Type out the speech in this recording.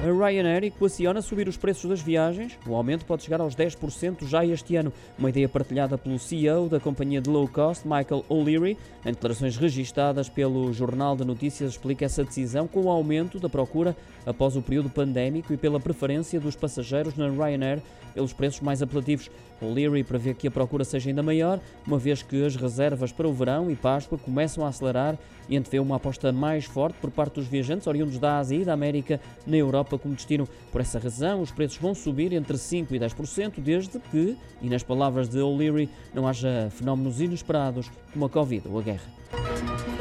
A Ryanair equaciona subir os preços das viagens. O aumento pode chegar aos 10% já este ano. Uma ideia partilhada pelo CEO da companhia de low cost, Michael O'Leary. Em declarações registadas pelo Jornal de Notícias, explica essa decisão com o aumento da procura após o período pandémico e pela preferência dos passageiros na Ryanair pelos preços mais apelativos. O'Leary prevê que a procura seja ainda maior, uma vez que as reservas para o verão e Páscoa começam a acelerar e antevê uma aposta mais forte por parte dos viajantes oriundos da Ásia e da América na Europa como destino. Por essa razão, os preços vão subir entre 5% e 10%, desde que, e nas palavras de O'Leary, não haja fenómenos inesperados como a Covid ou a guerra.